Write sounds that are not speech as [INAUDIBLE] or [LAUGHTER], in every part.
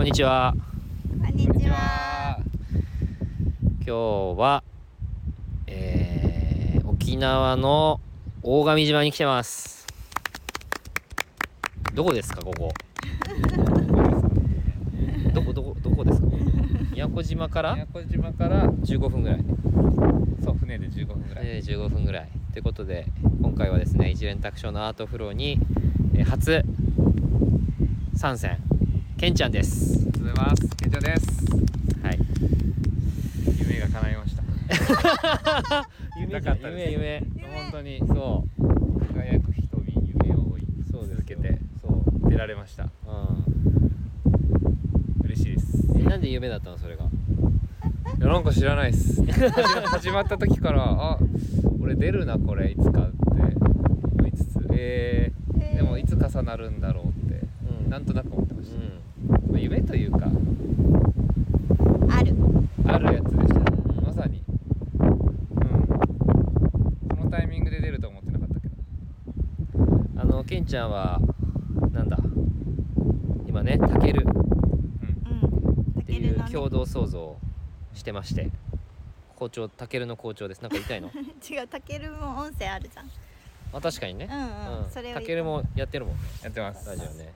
こんにちは。こんにちは。今日は、えー、沖縄の大神島に来てます。どこですかこ [LAUGHS] こ？どこどこどこですか？宮古島から？宮古島から15分ぐらい。そう船で15分ぐらい、えー、15分ぐらい。ということで今回はですね一連卓上のアートフローに、えー初参戦けんちゃんです。ありがとうございます。ケンちゃんです。はい。夢が叶いました。[LAUGHS] 夢なかった夢夢。本当に。そう。輝く瞳夢を追い続けてそう。出られました。う嬉しいです。なんで夢だったのそれが？いやなんか知らないです。[LAUGHS] 始まった時からあ俺出るなこれいつかって思いつつ。えー、でもいつ重なるんだろうってうん。なんとなく思ってました、うまあ夢というかある。あるやつでしたうんまさにうんこのタイミングで出ると思ってなかったけどん。あのけんちゃんはなんだ。今ねタケルうんうん。っていう共同創造をしてまして。校長タケルの校長です。なんか言いたいの？[LAUGHS] 違う、たけるも音声あるじゃん。あ確かにねう。んうん。それをタケルもやってるもんね。やってますラジオね。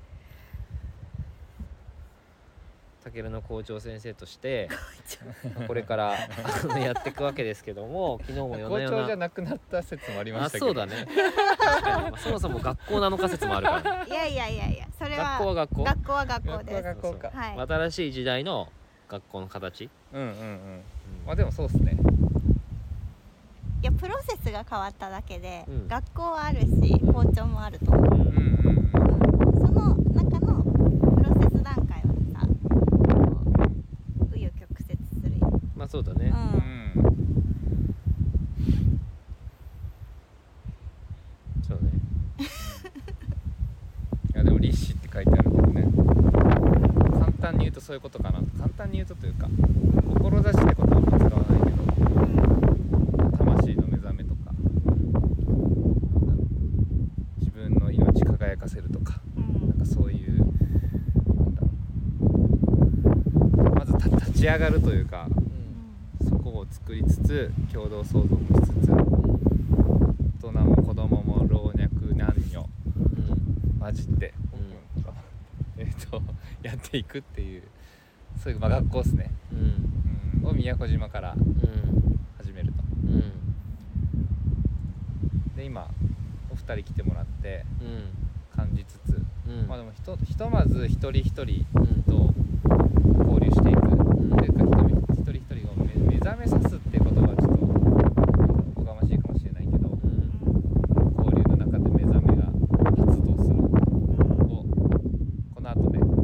タケルの校長先生として [LAUGHS] これからあのやっていくわけですけども昨日も夜校な夜な。長じゃなくなった説もありまあしたけど。そうだね。確かに、まあそもそも学校なのか説もあるからね。いやいやいやいや、それは。学校は学校。学校は学校学校はです。学校か。はい。新しい時代の学校の形、うんうんうん。まあでもそうっすね。いや、プロセスが変わっただけでうん、学校はあるし、校長もあると思う。うん。うんうんうん。うん。その中のプロセス段階はさ、こう紆余曲折するよ。まあそうだね、う。うん。んそうね。いやでも立志って書いてあるけどね。簡単に言うとそういうことかな。簡単に言うとというか志ってことはあんま使わないけど魂の目覚めとかなんだろう自分の命輝かせるとかうん。なんかそういうなんだろう。まずた立ち上がるというかつつ共同創造もしつつ大人も子供も老若男女混じって、えっ、とやっていくっていうそういう、まあ、学校ですね、うん。うん。うん、を宮古島からうん。始めると。うん。で今お二人来てもらってうん。感じつつ、うん。まあでもひとひとまず一人一人うんと交流していく、んというか一人一人一人を目目覚めさすっていうことはちょっとおこがましいかもしれないけどうん交流の中で目覚めが発動するうんをこの後でうん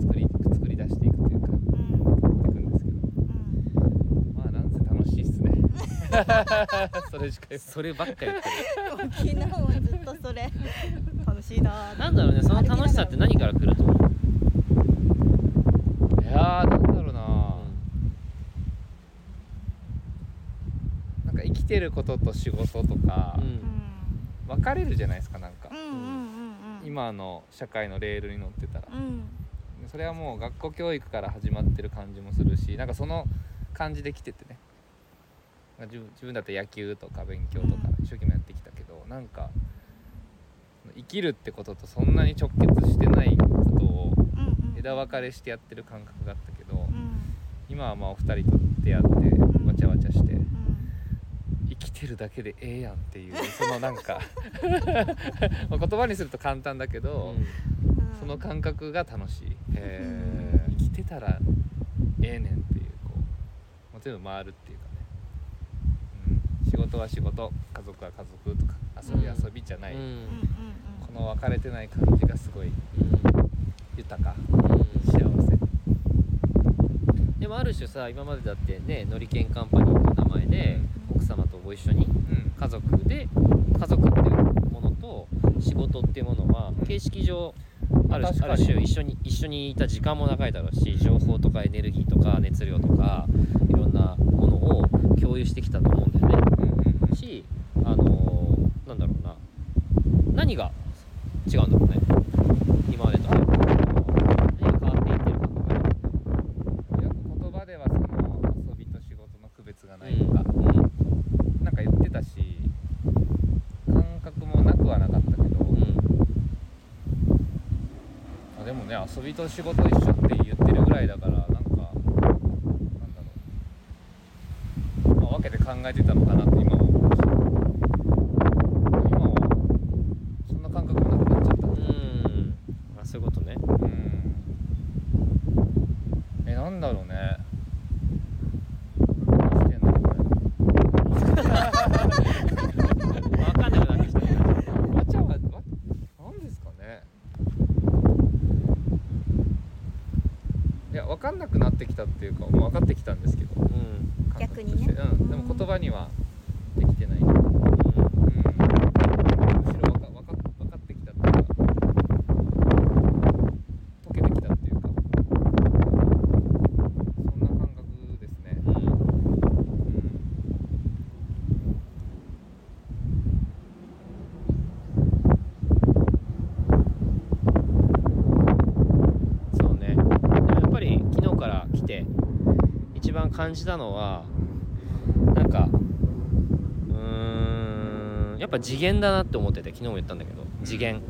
作り作り出していくというかうんやっていくんですけどうんまあなんせ楽しいっすね [LAUGHS] それしかそればっか言ってる。昨日もずっとそれ。[LAUGHS] 楽しいな。ーなんだろうねその楽しさって何から来ると思う？いやーなんだろうな、なんか生きてることと仕事とかうん。うん分かれるじゃないですかなんか。うんうんうんうん。今の社会のレールに乗ってたら。うん。それはもう学校教育から始まってる感じもするしなんかその感じで来ててね自分自分だって野球とか勉強とか一生懸命やってきたけどなんか生きるってこととそんなに直結してないことを枝分かれしてやってる感覚があったけどうん。今はまあお二人と出会ってわちゃわちゃしてうん。生きてるだけでええやんっていうそのなんか [LAUGHS] まあ言葉にすると簡単だけど、うん。その感覚が楽しい。へ生きてたらええねんっていうこうもう全部回るっていう事は仕事家族は家族とか遊びは遊びじゃない、うん。この分かれてない感じがすごい豊か。うん幸せ。でもある種さ今までだってねノリケンカンパニーの名前で奥様とご一緒にうん。家族で家族っていうものと仕事っていうものは形式上あるある種一緒に一緒にいた時間も長いだろうし情報とかエネルギーとか熱量とかいろんなものを共有してきたと思うんだよね。うんうんうんしあのーなんだろうな何が違うんだろうね今までと何が変わっていあでもね遊びと仕事一緒って言ってるぐらいだからなんかなんだろう、まあ、分けて考えてたのかなって今はそんな感覚もなくなっちゃったうんあそういうことねうんえなんだろうね何してんだろうね分かんなくなってきたわちゃわわなんですかねいや分かんなくなってきたっていうかもう分かってきたんですけどうん感覚逆にねとしてうん、でも言葉にはできてない、うん、うんむしろ分か分か分かってきたっていうか溶けてきたっていうかそんな感覚ですね、うんうんそうねでもやっぱり昨日から来て一番感じたのはなんかうーんやっぱ次元だなって思ってて昨日も言ったんだけど次元。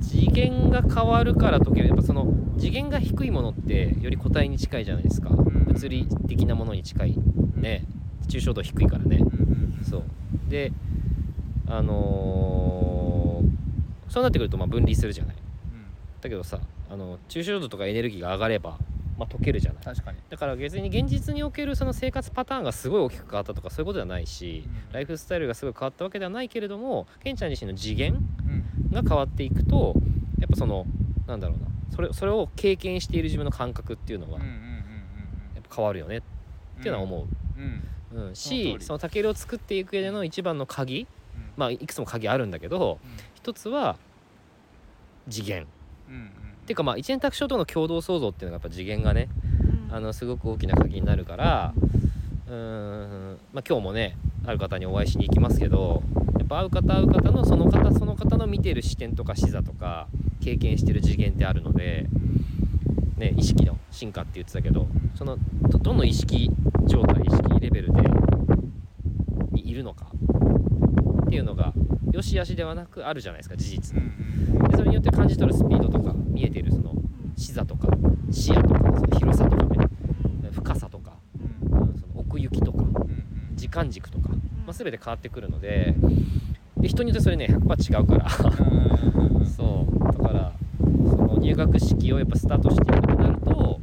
次元が変わるから解ける。やっぱその次元が低いものってより個体に近いじゃないですか。ん。物理的なものに近い。ね。抽象度低いからね。そう。であのーそうなってくるとまあ分離するじゃない。だけどさあの抽象度とかエネルギーが上がれば、まあ、解けるじゃない。確かに。だから別に現実におけるその生活パターンがすごい大きく変わったとかそういうことではないしうん。ライフスタイルがすごい変わったわけではないけれどもケンちゃん自身の次元うん。が変わっていくとやっぱそのなんだろうな。それそれを経験している自分の感覚っていうのがやうんうんうんうん。っぱ変わるよねっていうのは思う。ん。うん。う、うん、しそのタケルを作っていく上での一番の鍵まあいくつも鍵あるんだけど一つは次元。うんうんうんっていうかまあ一円卓上との共同創造っていうのがやっぱ次元がねうん。あのすごく大きな鍵になるからうーん、まあ、今日もねある方にお会いしに行きますけどやっぱ会う方会う方のその方その方の見てる視点とか視座とか経験してる次元ってあるので、ね、意識の進化って言ってたけどそのどどの意識状態意識レベルでにいるのかっていうのが良し悪しではなくあるじゃないですか事実。うんでそれによって感じ取るスピードとか見えてるその視座とか視野とかその広さとかね深さとかその奥行きとか時間軸とか、まあ、全て変わってくるのでで人によってそれね100%違うから。そう。だからその入学式をやっぱスタートしていくとなると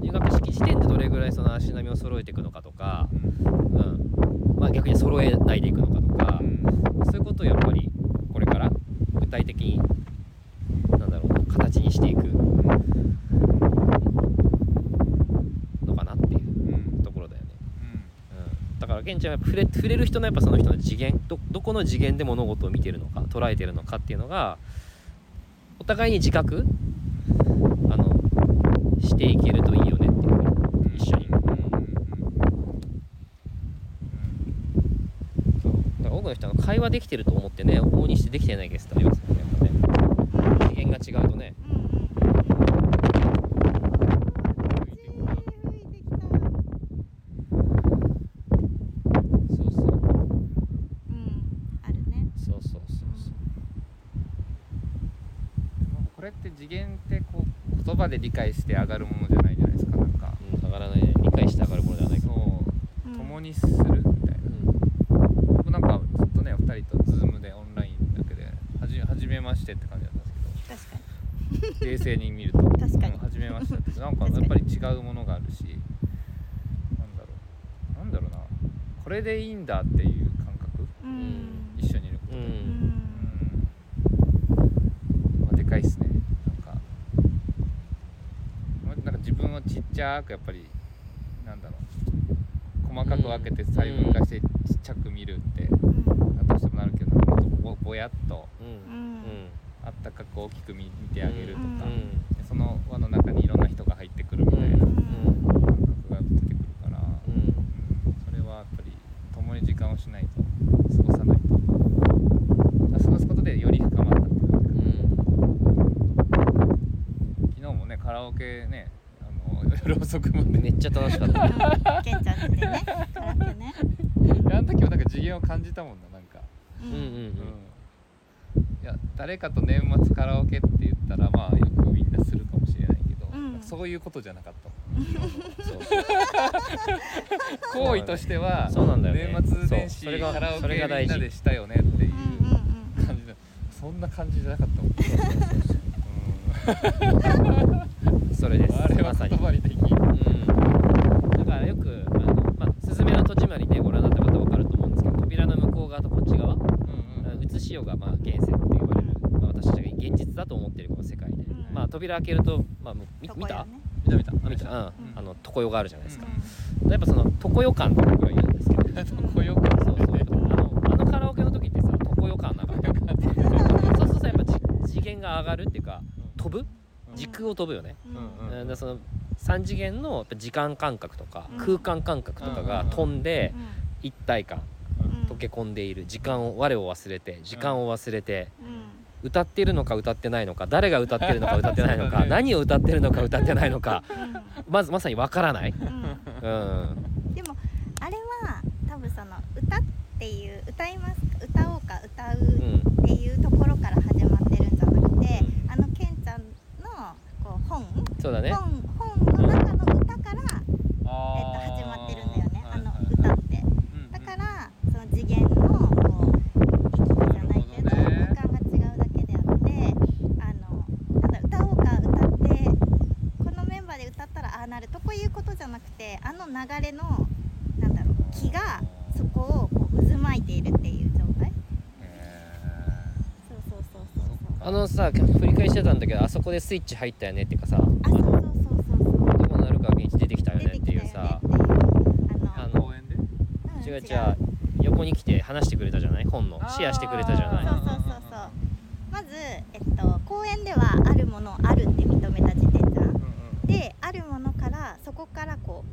入学式時点でどれぐらいその足並みを揃えていくのかとか、うん。まあ、逆に揃えないでいくのかとか、そういうことをやっぱりこれから具体的になんだろうな形にしていくのかなっていううん。ところだよね。うん、だからケンちゃんはやっぱ触れ触れる人のやっぱその人の次元どどこの次元で物事を見てるのか捉えてるのかっていうのがお互いに自覚あのしていけるといいよねっていううん一緒にうんうんうんそうだから多くの人は会話できてると思ってね往々にしてできてないケースってありますよねやっぱね。次元が違うとね。うん。うんそうそううん。あるね。そうそうそうまあこれって次元ってこう言葉で理解して上がるものじゃないじゃないですかなんか。そう、うん、上がらない。ね理解して上がるものではないかそう。うん。共にするみたいなうん僕なんかずっとね2人とズームでオンラインだけではじはじめましてって感じだったんです確かけど冷静に見ると。確かに。うんはじめましてってなんかやっぱり違うものがあるしなんだろう。なんだろうな。これでいいんだっていう感覚。にうん。一緒にいることうで、うん。うん。まあ、でかいっすね。なんか。まあなんか自分をちっちゃくやっぱりなんだろう。細かく分けて細分化してちっちゃく見るって、うん。だとしてもなるけどぼぼやっとあったかく大きく見見てあげるとか、うんでその輪の中にいろんな人が入ってくるみたいな。うん感覚が出てくるから、うん。うんそれはやっぱり共に時間をしないと過ごさないと。過ごすことでより深まったっていうか。うん昨日もねカラオケねあの [LAUGHS] 夜遅くまで。めっちゃ楽しかった。うん。ケンちゃんでねカラオケね。あの時もなんか次元を感じたもんなな。んかううんうん。うんうんいや誰かと年末カラオケって言っったらまあよくみんなするかもしれないけど、うん。そういうことじゃなかった。そう [LAUGHS] 行為としてはそうなんだよね。年末年始そうそれがカラオケそれが大事みんなでしたよねっていううんうんうん感じでそんな感じじゃなかったもん。それです。あれはまさに言葉にできん。うん。だからよくあの、まあ、スズメの戸締まりねご覧になった方分かると思うんですけど扉の向こう側とこっち側写しようがまあ現世って言われる、まあ、私たちが現実だと思ってるこの世界で、ん。まあ扉開けると、まあ、む見見た見た。見た？あ見た、うん。うん。あの床用があるじゃないですか、うやっぱその床用感って僕は言うんですけど。こよくそうそう。あのあのカラオケの時ってさ床用感なかった？[LAUGHS] そうするとさやっぱじ次元が上がるっていうか飛ぶ？時空を飛ぶよね、ん。うん。うんうん、だからその3次元の時間感覚とかうん。空間感覚とかが飛んで一体感。うん溶け込んでいる時間を我を忘れて時間を忘れてうん。歌ってるのか歌ってないのか誰が歌ってるのか [LAUGHS] 歌ってないのか何を歌ってるのか歌ってないのかうん。まずまさにわからない、うん。うん、でもあれは多分その歌っていう歌います歌おうか歌ううんっていうところから始まってるんじゃなくて、うん。あのケンちゃんのこう本そうだね。本本の中の歌から、えっと、始まってるんだよねあの歌ってだからその次元のこう息じゃないけどなるほどね空間が違うだけであってあのただ歌おうか歌ってこのメンバーで歌ったらああなるとこういうことじゃなくてあの流れのなんだろう気がそこをこう渦巻いているっていう状態そうそうそうそうそうあのさ振り返りしてたんだけどあそこでスイッチ入ったよねっていうかさ。あそうそうそうそうそう。どこなるか現地出てきたよねっていうさ。あの公園で？うん違う違う。横に来て話してくれたじゃない？本の。シェアしてくれたじゃない？そうそうそうそう。まず、えっと、公園ではあるものをあるって認めた時点じゃんであるものからそこからこ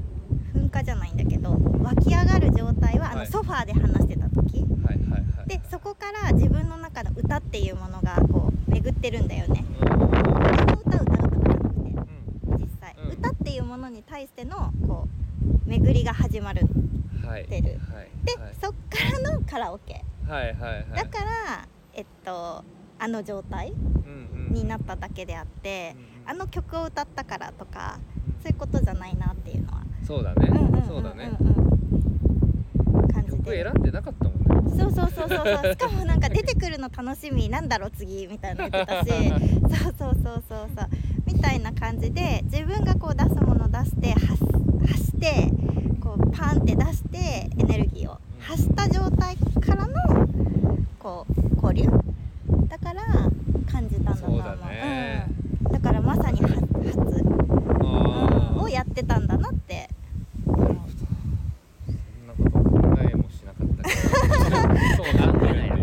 う噴火じゃないんだけど湧き上がる状態はあはい。のソファーで話してた時、はいはいはい。でそこから自分の中の歌っていうものがるんだよね。うんあの歌歌うとかじゃなくてうん。実際、うん歌っていうものに対してのこう巡りが始まる。はい。てる。はい。で、はい。そっからのカラオケ。はいはいはい。だからえっとあの状態うんうん。になっただけであってうんうん。あの曲を歌ったからとかそういうことじゃないなっていうのは。そうだね。うんうんうんうんそうだね。感じ曲て選んでなかったもんね。そうそうそうそうそう。しかも来るの楽しみなんだろう次みたいな言ってたし。そうそうそうそうそう。みたいな感じで自分がこう出すものを出して発発してこうパンって出してエネルギーを発した状態からのこう交流だから感じたんだと思うそうだねうん、だからまさに発発、うん、をあやってたんだなって思うそんなこと考えもしなかったけどそうなってるね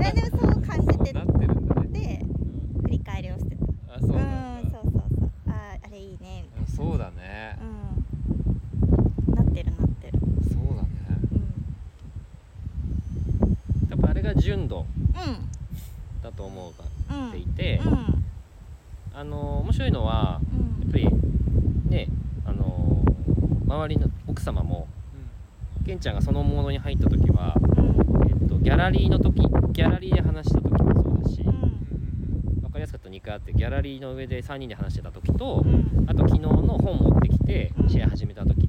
えでもそう感じてなってるんだねて振り返りをしてたあそうなんだんそうそうそうあーあれいいねみたいあそうだねなうんなってるなってるそうだねうやっぱあれが純度んだと思うかうんっていて、うんあの面白いのはうんやっぱりねあの周りの奥様もケンちゃんがそのモードに入った時は、うん。えっと、ギャラリーの時ギャラリーで話した時もそうだし、うん分かりやすかった2回あってギャラリーの上で3人で話してた時と、うん。あと昨日の本持ってきてうん。シェア始めた時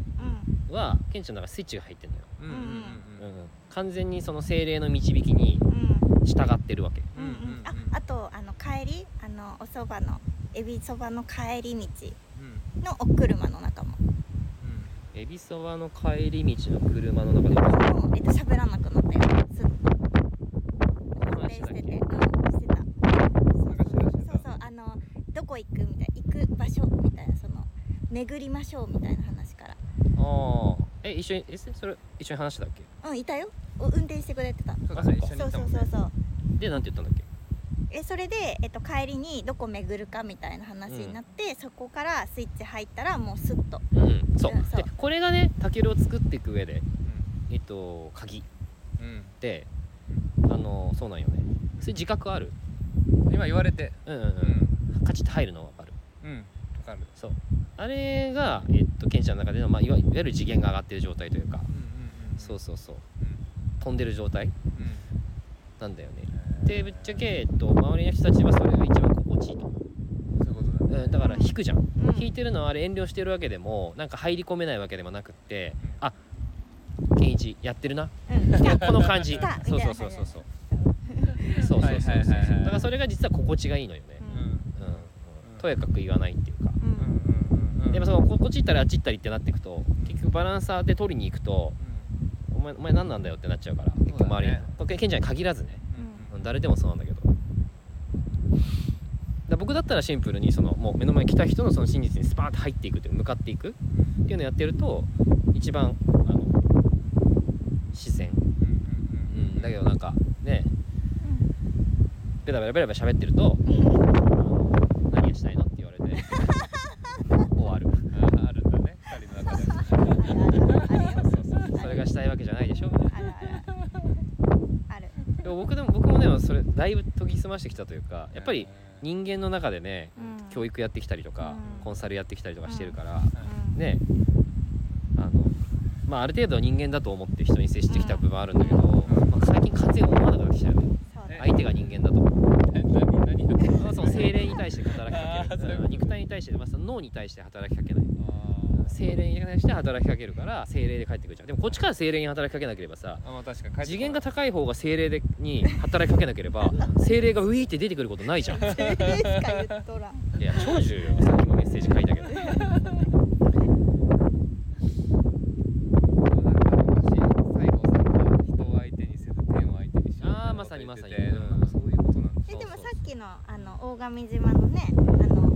うん。はケンちゃんの中スイッチが入ってるのよ、うんうんうん。うん。完全にその精霊の導きにうん。従ってるわけ。うんうんああとあの帰りあのお蕎麦のエビそばの帰り道うんうん。のお車の中もエビそばの帰り道の車の中でもうえっと喋らなくなったよすっ運転してて、うん、してた。そうそうそう、あの、どこ行くみたいな、行く場所みたいな、その。巡りましょうみたいな話から。ああえ一緒にえそれ一緒に話したっけ？うん、いたよ。お運転してくれてた。そうそうそうそう。でなんて言ったんだっけ？え、それで、えっと、帰りにどこ巡るかみたいな話になって、そこからスイッチ入ったら、もうスッと。うんそう,、うんそう。でこれがねタケルを作っていく上でえっと鍵。うん。うんであのそうなんよね。それ自覚ある？今言われて。うんうんううん。んカチッと入るの分かる？うんわかる。そう。あれがえっとケンちゃんの中での、まあ、いわいわゆる次元が上がってる状態というか。うんうんうんそうそうそう。うん。飛んでる状態うん。なんだよね。うんでぶっちゃけ、えっと、周りの人たちはそれが一番心地いいとそういうことだ、だから引くじゃん、うん、引いてるのはあれ遠慮してるわけでもなんか入り込めないわけでもなくってあ健一やってるな、うん、[LAUGHS] この [LAUGHS] 感じ。そうそうそうそうそう。[LAUGHS] そうそうそうそう、だからそれが実は心地がいいのよね、うん、うん、とやかく言わないっていうか、うん、やっぱそのこっち行ったりあっち行ったりってなっていくと結局バランサーで取りに行くと、お前お前何なんだよってなっちゃうから結構周りに、ね、ケンちゃんに限らずね、誰でもそうなんだけど。だ僕だったらシンプルにそのもう目の前に来た人のその真実にスパーンと入っていくっていう向かっていく。っていうのをやってると一番あの自然、うん、だけどなんかねベラベラベラベラ喋ってると「何がしたいの?」って言われて。[LAUGHS] 終わる。ああるんだね二人の中でそうそう。それがしたいわけじゃないでしょ。みたいな僕でも僕もねそれだいぶ研ぎ澄ましてきたというかやっぱり人間の中でねうん。教育やってきたりとか、うん。コンサルやってきたりとかしてるから、うん。ね。あのまあある程度人間だと思って人に接してきた部分あるんだけど、うん。まあ、最近完全に思わなくなってきたよね。相手が人間だと。え何何その精霊に対して働きかける、肉体に対して、まあ、その脳に対して働きかけない精霊に対して働きかけるから精霊で帰ってくるじゃん。でもこっちから精霊に働きかけなければさあまあ確かに帰ってこない。次元が高い方が精霊でに働きかけなければ [LAUGHS] 精霊がウィーって出てくることないじゃん。いそれしか言っとらん。や超重要さっきもメッセージ書いたけど。なんか昔西郷さんが人を相手にせず天を相手にしようあーまさにまさに。うんそういうことなんです。えでもさっきのあの大神島のねあの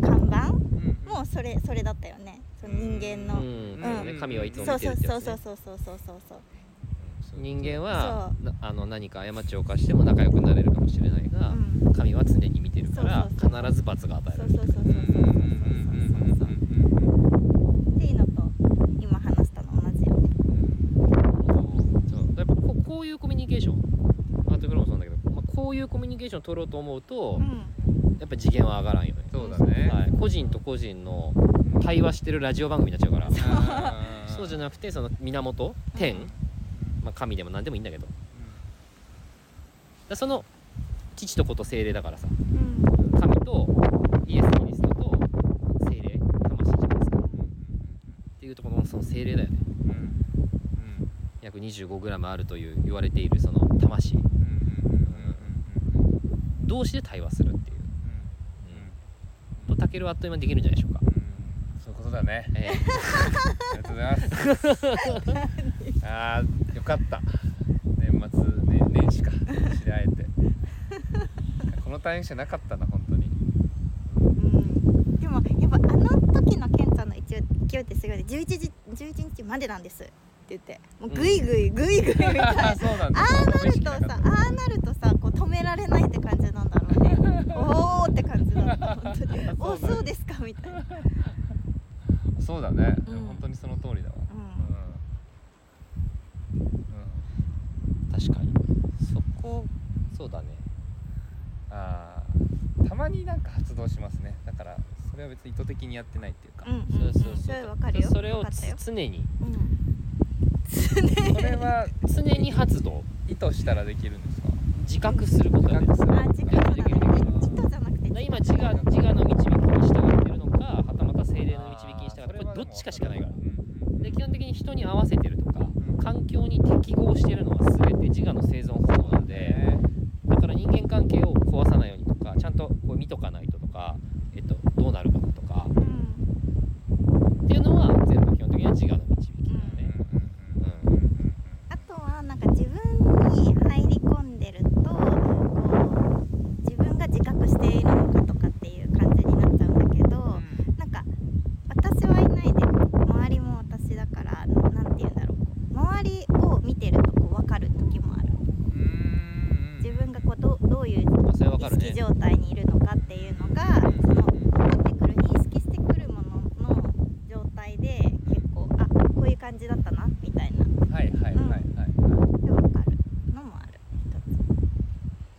看板うん。もうそれそれだったよねその人間の、うん神はいつも見てるってやつ、ね、そうそうそうそうそうそうそう人間はあの何か過ちを犯しても仲良くなれるかもしれないが、うん、神は常に見てるから必ず罰が与えられる。っていうのと今話したの同じよね。そうやっぱここういうコミュニケーションアートグロもそうんだけど、まあ、こういうコミュニケーションを取ろうと思うと、うん、やっぱ次元は上がらんよね。そうだね、はい、個人と個人の対話してるラジオ番組になっちゃうから。そう。[LAUGHS] じゃなくてその源天、まあ、神でも何でもいいんだけど。だその父と子と精霊だからさ。うん。神とイエス・キリストと精霊魂じゃないですか。っていうところのその精霊だよね。約 25g あるという言われているその魂。同士で対話するっていう、うん。とタケルはあっという間にできるんじゃないでしょうか、だね。えありがとうございます。[LAUGHS] あーよかった。年末、ね、年始か。年始で会えて。このタイミングじゃなかったな本当に。うん。でもやっぱあの時のケンちゃんの勢い勢いってすごいね。11時11日までなんです。って言って。もうグイグイグイグイみたいな、ん。だ。ああなるとさああなるとさこう止められないって感じなんだろうね。[LAUGHS] おおって感じだった本当に。おそうですかみたいなそうだね、うん。本当にその通りだわ。ううん、うん。確かに。そこそうだね。あーたまになんか発動しますね。だからそれは別に意図的にやってないっていうか、うんうんうん。そうそうそう。それを常に。うん。それは常に発動。意図したらできるんですか？自覚することができる。自覚するあ自分そうだね意図じゃなくてだから今自我自我の導きに従ってるのかはたまた精霊の導きに従ってるこれどっちかしかないから。うんで基本的に人に合わせてるとかん。環境に適合してるのは全て自我の生存本能なんでへだから人間関係を壊さないようにとかちゃんとこう見とかないととか、えっと、どうなるかとかうんっていうのは全部基本的には自我の導きだよーね。うんうんうんうんあとはなんか自分に入り込んでるとこう自分が自覚しているのかとかっていう感じになっちゃうんだけどなんか私はいないで周りも私だからななんて言うんだろうこう周りを見てるとこう分かる時もあるうんうん自分がこうどうどういうまあそれわ意かるね識状態にいるのかっていうのがその入ってくる認識してくるものの状態で結構あこういう感じだったなみたいなはいはいはいはいはいで分かるのもある一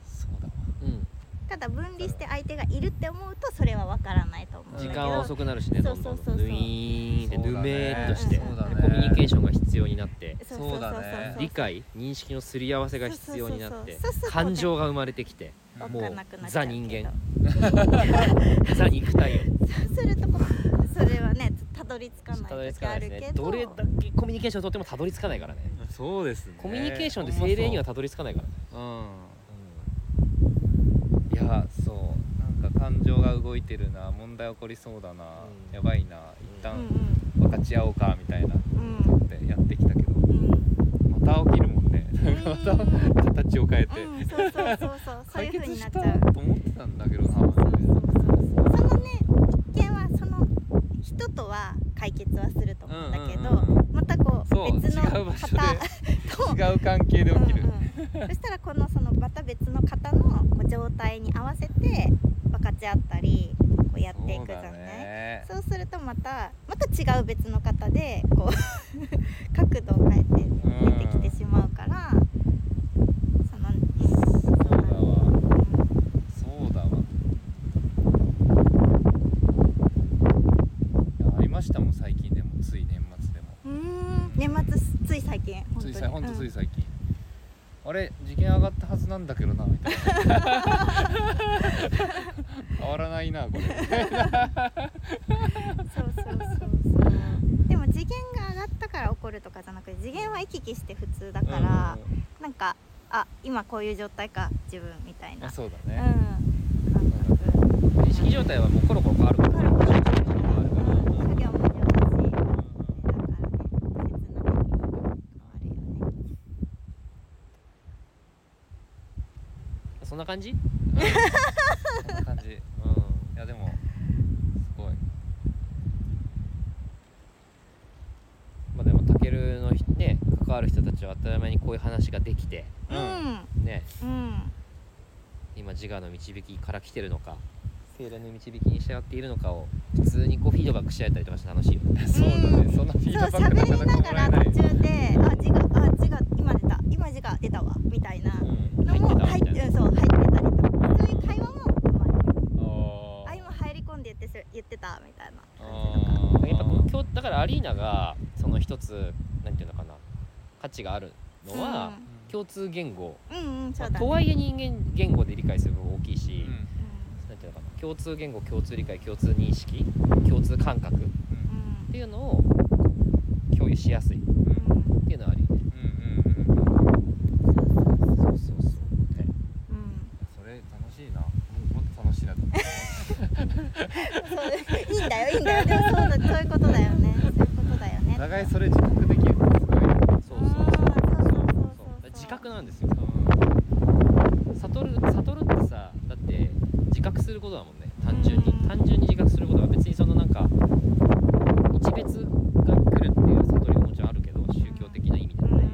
そうだわうん、つただ分離して相手がいるって思うとそれは分からないと思う時間は遅くなるしねそうんそうそうそう。んどんドゥイーンってぬめーっとして、コミュニケーションが必要になって。そうだね。理解認識のすり合わせが必要になって。そうそうそうそうそう。感情が生まれてきてわもうザ人ザ肉体よそうするとそれはねたどり着かたどり着ない時かないですね。あるけどどれだけコミュニケーション取ってもたどり着かないからね。そうですね。コミュニケーションで精霊にはたどり着かないからね。うんいやそうなんか感情が動いてるな問題起こりそうだな、うん。やばいな一うん旦分かち合おうかみたいなうん。思ってやってきたけどうん。うんまた起きるもんね。うん。また形を変えて、うん、そうそうそうそう [LAUGHS] そういう風解決したと思ってたんだけどなそうそうそうそう。そのね一見はその人とは解決はすると思うんだけど、うんうんうん。またこうそう別の違う場所で。[LAUGHS] 違う関係で起きる、うんうん。そしたらこのそのまた別の方の状態に合わせて分かち合ったりこうやっていくじゃない？そうだね。そうするとまたまた違う別の方でこう [LAUGHS] 角度を変えて出てきてしまうから、その、うん、そうだわうんそうだわいやありましたもん最近でもつい年末でもうーん年末すつい最近本当についさほんとついうん最近、あれ次元上がったはずなんだけどなみたいな。[LAUGHS] 変わらないなこれ。そうそうそうそう。でも次元が上がったから怒るとかじゃなくて次元は行き来して普通だから、うん。うんなんかあ今こういう状態か自分みたいな。あそうだうん。ね、感覚。意識状態はもうコロコロ変わるからコロコロ変わる変わるからうん作業も上だしだからね切な的に変わるよねそんな感じ？そんな感じ。いうん。やでもすごい。まあでもタケルのひね関わる人たちは当たり前にこういう話ができてうん。ね。うん。今自我の導きから来てるのか精霊の導きに従っているのかを普通にこうフィードバックし合えたりとかして楽しいよね。そうだね。そんなフィードバックな喋りなかなかもらえない字が出たわみたいな。うん。のも入ってそう入ってたりとか。そういう会話も生まれるああ今入り込んで言ってす言ってたみたいな。あー。やっぱこう今日だからアリーナがその一つなんていうのかな価値があるのは、共通言語、うんうんうんそまあうだね。とはいえ人間言語で理解する部分大きいし、うん。なんていうのかな共通言語共通理解共通認識共通感覚っうん。ていうのを共有しやすいっうんうんていうのはあるよねうんうんうんそうそうそうねうんそれ楽しいなもっと楽しいなとそういいんだよいいんだよ。でもそうだそういうことだよね。そういうことだよね。お互いそれ自覚できるのすごい。ねそうそうそうあーそうそうそうそうそう。自覚なんですよ悟る悟るってさだって自覚することだもんね単純にうん単純に自覚することは別にそのなんか一別が来るっていう悟りももちろんあるけど宗教的な意味でもね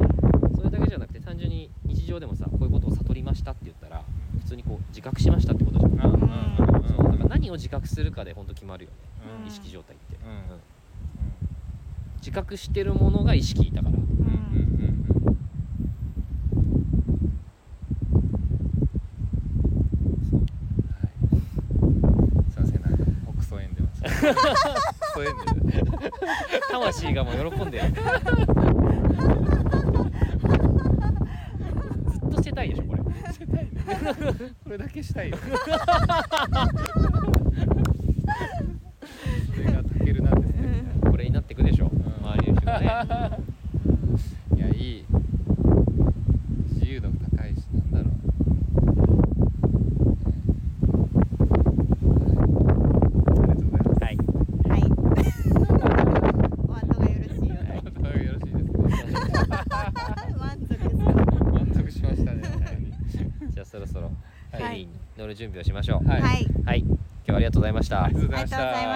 それだけじゃなくて単純に日常でもさこういうことを悟りましたって言ったら普通にこう自覚しましたってことじゃんうんうんうんうんそうだから何を自覚するかで本当決まるよねうん意識状態って、うんうん自覚してるものが意識だから。うんうんうん。う。んはい。すいません。なんか北総園でます北総園で魂がもう。喜んでるずっとしてたいでしょこれ。[LAUGHS] これだけしたいよ [LAUGHS] それがたけるなんですねこれになってくでしょ、周りの人がねいやいい。自由度高いしなんだろう。ありがとうございます。はい。はいお後がよろしいようでお後がよろしいです。か満足する満足しましたねじゃあそろそろフはい。ェリーに乗る準備をしましょう。はい。はい。はい、今日はありがとうございました。ありがとうございました